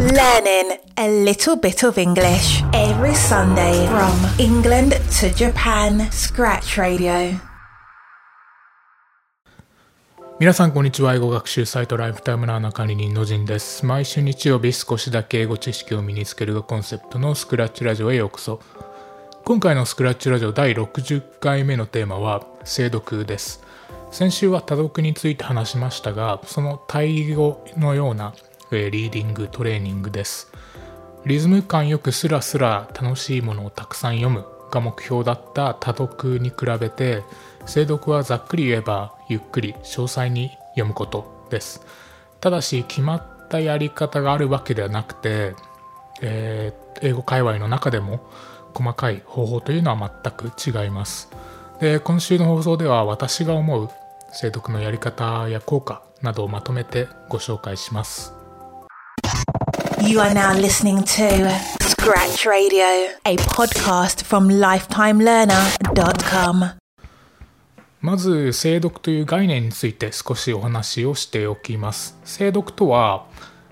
Learning a little bit of English every Sunday from England to Japan. Scratch Radio. 皆さんこんにちは英語学習サイトライフタイムラーナ管理人の陣です毎週日曜日少しだけ英語知識を身につけるがコンセプトのスクラッチラジオへようこそ今回のスクラッチラジオ第60回目のテーマは精読です先週は多読について話しましたがその対語のようなえリーディングトレーニングです。リズム感よくスラスラ楽しいものをたくさん読むが目標だった多読に比べて精読はざっくり言えばゆっくり詳細に読むことです。ただし決まったやり方があるわけではなくて、えー、英語界隈の中でも細かい方法というのは全く違います。で今週の放送では私が思う精読のやり方や効果などをまとめてご紹介します。You are now listening to Scratch Radio, a podcast from lifetimelearner.com. まず精読という概念について少しお話をしておきます精読とは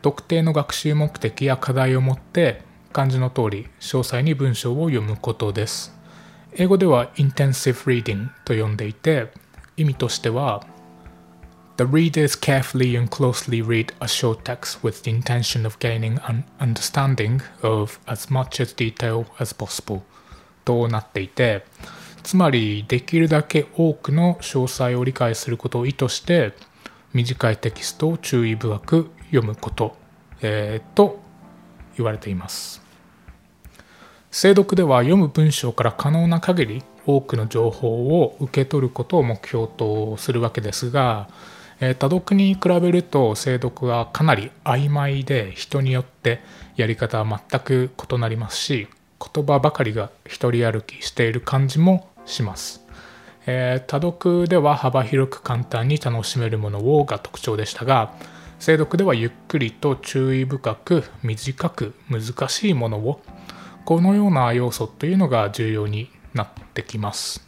特定の学習目的や課題を持って漢字の通り詳細に文章を読むことです英語では intensive reading と呼んでいて意味としては The readers carefully and closely read a short text with the intention of gaining an understanding of as much as detail as possible となっていてつまりできるだけ多くの詳細を理解することを意図して短いテキストを注意深く読むこと、えー、と言われています精読では読む文章から可能な限り多くの情報を受け取ることを目標とするわけですが、えー、多読に比べると精読はかなり曖昧で人によってやり方は全く異なりますし言葉ばかりが一人歩きしている感じもします。えー、多読では幅広く簡単に楽しめるものをが特徴でしたが精読ではゆっくりと注意深く短く難しいものをこのような要素というのが重要になってきます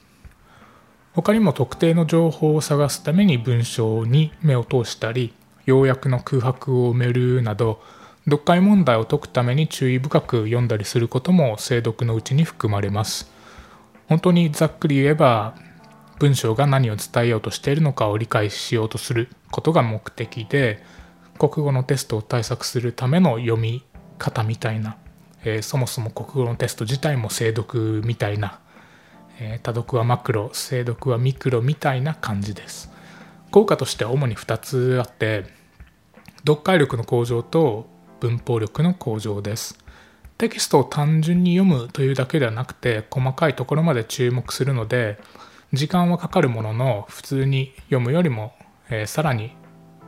他にも特定の情報を探すために文章に目を通したり要約の空白を埋めるなど読解問題を解くために注意深く読んだりすることも精読のうちに含まれます。本当にざっくり言えば文章が何を伝えようとしているのかを理解しようとすることが目的で国語のテストを対策するための読み方みたいな、えー、そもそも国語のテスト自体も精読みたいな、え、多読はマクロ精読はミクロみたいな感じです。効果としては主に2つあって読解力の向上と文法力の向上です。テキストを単純に読むというだけではなくて細かいところまで注目するので時間はかかるものの普通に読むよりも、えー、さらに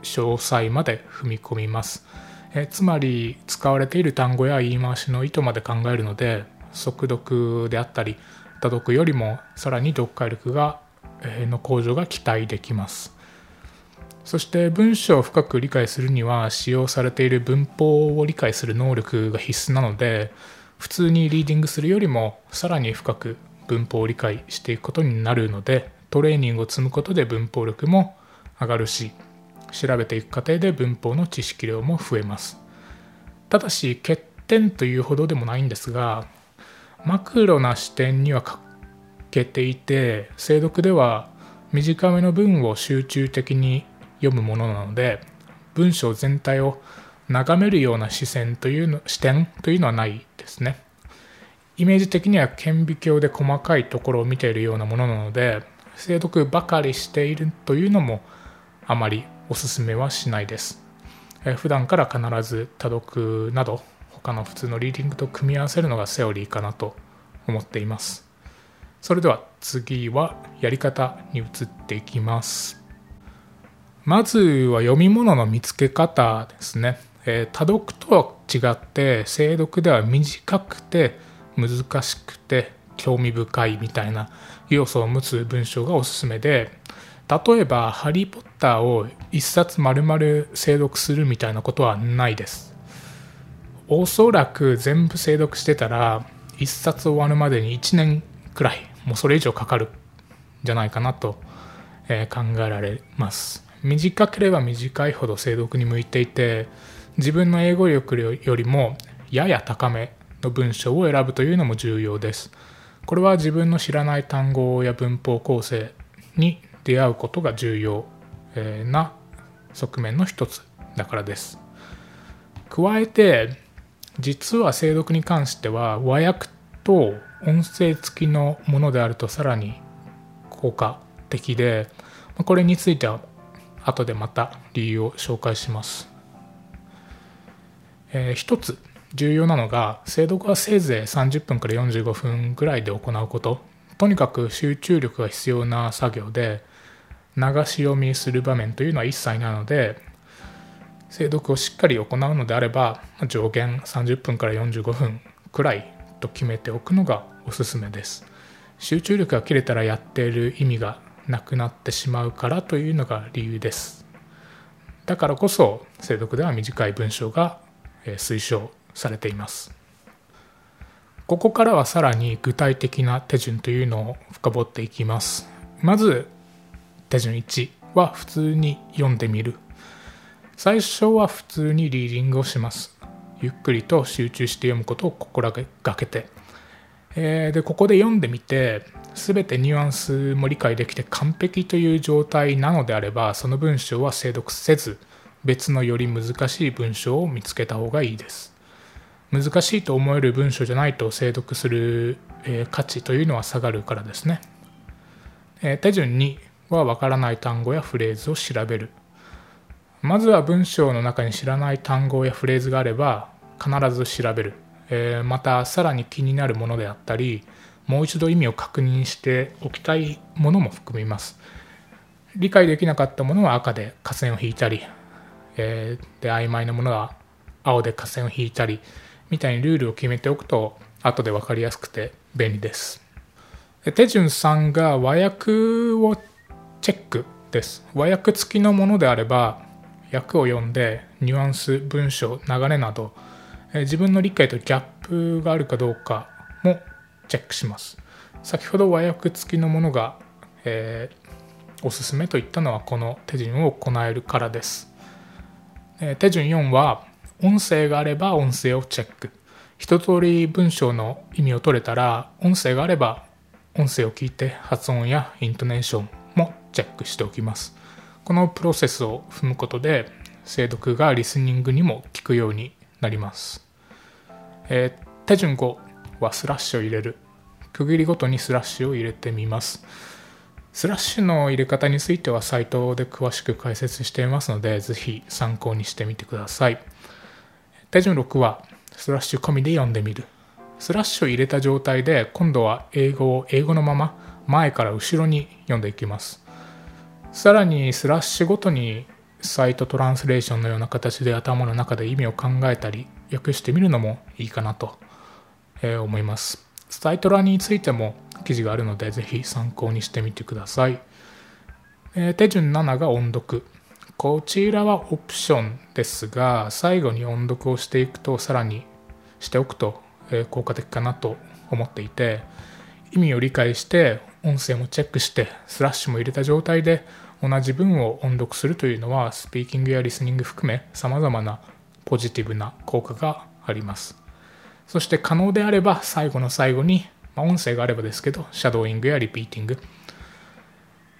詳細まで踏み込みます、えー、つまり使われている単語や言い回しの意図まで考えるので速読であったり多読よりもさらに読解力が、えー、の向上が期待できますそして文章を深く理解するには使用されている文法を理解する能力が必須なので普通にリーディングするよりもさらに深く文法を理解していくことになるのでトレーニングを積むことで文法力も上がるし調べていく過程で文法の知識量も増えますただし欠点というほどでもないんですがマクロな視点には欠けていて精読では短めの文を集中的に読むものなので文章全体を眺めるような視線というの視点というのはないですね。イメージ的には顕微鏡で細かいところを見ているようなものなので精読ばかりしているというのもあまりおすすめはしないです。普段から必ず多読など他の普通のリーディングと組み合わせるのがセオリーかなと思っています。それでは次はやり方に移っていきます。まずは読み物の見つけ方ですね。えー、多読とは違って精読では短くて難しくて興味深いみたいな要素を持つ文章がおすすめで例えば「ハリー・ポッター」を一冊丸々精読するみたいなことはないです。おそらく全部精読してたら一冊終わるまでに1年くらいもうそれ以上かかるんじゃないかなと考えられます。短ければ短いほど精読に向いていて自分の英語力よりもやや高めの文章を選ぶというのも重要です。これは自分の知らない単語や文法構成に出会うことが重要な側面の一つだからです。加えて実は精読に関しては和訳と音声付きのものであるとさらに効果的でこれについては後でまた理由を紹介します、えー、一つ重要なのが精読はせいぜい30分から45分ぐらいで行うこと。とにかく集中力が必要な作業で流し読みする場面というのは一切ないので精読をしっかり行うのであれば上限30分から45分くらいと決めておくのがおすすめです。集中力が切れたらやっている意味がなくなってしまうからというのが理由です。だからこそ精読では短い文章が推奨されています。ここからはさらに具体的な手順というのを深掘っていきます。まず手順1は普通に読んでみる。最初は普通にリーディングをします。ゆっくりと集中して読むことを心がけて、えー、でここで読んでみて全てニュアンスも理解できて完璧という状態なのであればその文章は精読せず別のより難しい文章を見つけた方がいいです。難しいと思える文章じゃないと精読する、えー、価値というのは下がるからですね、えー、手順2はわからない単語やフレーズを調べる。まずは文章の中に知らない単語やフレーズがあれば必ず調べる、えー、またさらに気になるものであったりもう一度意味を確認しておきたいものも含みます。理解できなかったものは赤で下線を引いたり、えー、で曖昧なものは青で下線を引いたりみたいにルールを決めておくと後で分かりやすくて便利です。手順3が和訳をチェックです。和訳付きのものであれば訳を読んでニュアンス文章流れなど、え自分の理解とギャップがあるかどうかもチェックします。先ほど和訳付きのものが、えー、おすすめといったのはこの手順を行えるからです、えー、手順4は音声があれば音声をチェック。一通り文章の意味を取れたら音声があれば音声を聞いて発音やイントネーションもチェックしておきます。このプロセスを踏むことで精読がリスニングにも効くようになります、えー、手順5はスラッシュを入れる。区切りごとにスラッシュを入れてみます。スラッシュの入れ方についてはサイトで詳しく解説していますのでぜひ参考にしてみてください。手順6はスラッシュ込みで読んでみる。スラッシュを入れた状態で今度は英語を英語のまま前から後ろに読んでいきます。さらにスラッシュごとにサイトトランスレーションのような形で頭の中で意味を考えたり訳してみるのもいいかなと思います。サイト欄についても記事があるのでぜひ参考にしてみてください。手順7が音読。こちらはオプションですが最後に音読をしていくとさらにしておくと効果的かなと思っていて意味を理解して音声もチェックしてスラッシュも入れた状態で同じ文を音読するというのはスピーキングやリスニング含め様々なポジティブな効果があります。そして可能であれば最後の最後に、まあ、音声があればですけどシャドーイングやリピーティング、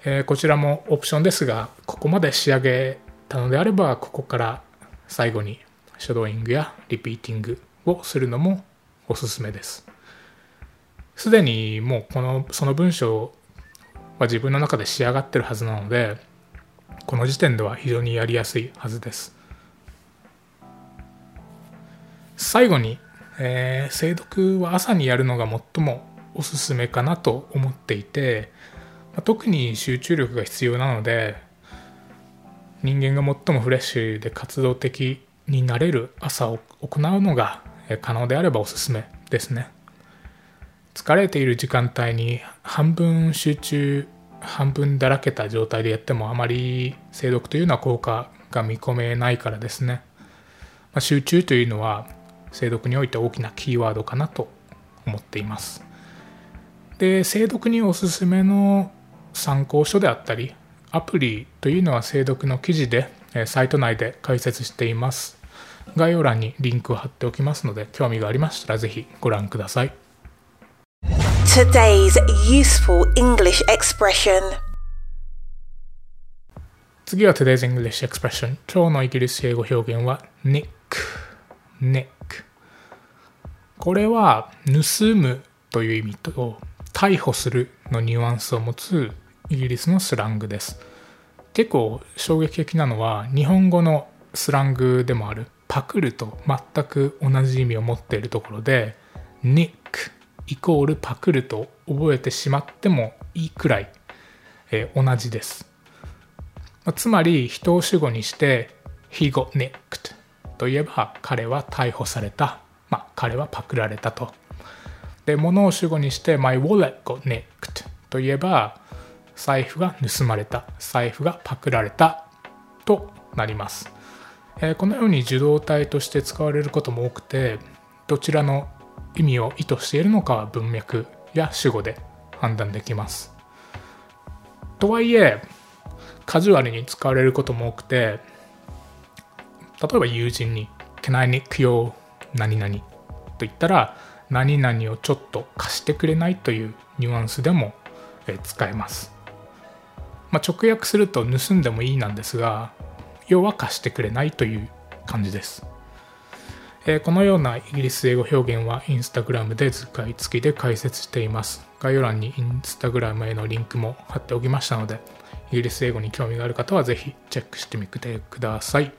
えー、こちらもオプションですがここまで仕上げたのであればここから最後にシャドーイングやリピーティングをするのもおすすめです。すでにもうこのその文章をは自分の中で仕上がってるはずなのでこの時点では非常にやりやすいはずです最後に、えー、精読は朝にやるのが最もおすすめかなと思っていて、まあ、特に集中力が必要なので人間が最もフレッシュで活動的になれる朝を行うのが可能であればおすすめですね。疲れている時間帯に半分集中半分だらけた状態でやってもあまり精読というのは効果が見込めないからですね、まあ、集中というのは精読において大きなキーワードかなと思っています。で精読におすすめの参考書であったりアプリというのは精読の記事でサイト内で解説しています。概要欄にリンクを貼っておきますので興味がありましたらぜひご覧ください。Today's useful English expression. 次は Today's English Expression 今日のイギリス英語表現は nick nick これは盗むという意味と逮捕するのニュアンスを持つイギリスのスラングです。結構衝撃的なのは日本語のスラングでもあるパクると全く同じ意味を持っているところで nick イコールパクると覚えてしまってもいいくらい、えー同じです。まつまり人を主語にして He got nicked といえば彼は逮捕された、まあ、彼はパクられたと。で物を主語にして My wallet got nicked といえば財布が盗まれた。財布がパクられた。となります、えーこのように受動体として使われることも多くてどちらの意味を意図しているのかは文脈や主語で判断できますとはいえカジュアルに使われることも多くて例えば友人に「Can I nick your 何々?」と言ったら何々をちょっと貸してくれないというニュアンスでもえ使えます、まあ、直訳すると盗んでもいいなんですが要は貸してくれないという感じですえーこのようなイギリス英語表現はインスタグラムで図解付きで解説しています概要欄にインスタグラムへのリンクも貼っておきましたのでイギリス英語に興味がある方はぜひチェックしてみてください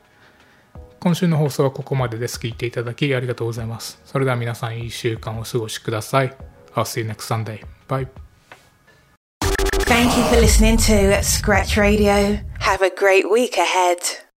今週の放送はここまでです聞いていただきありがとうございますそれでは皆さんいい週間をお過ごしください I'll see you next Sunday. Bye. Thank you for listening to Scratch Radio. Have a great week ahead.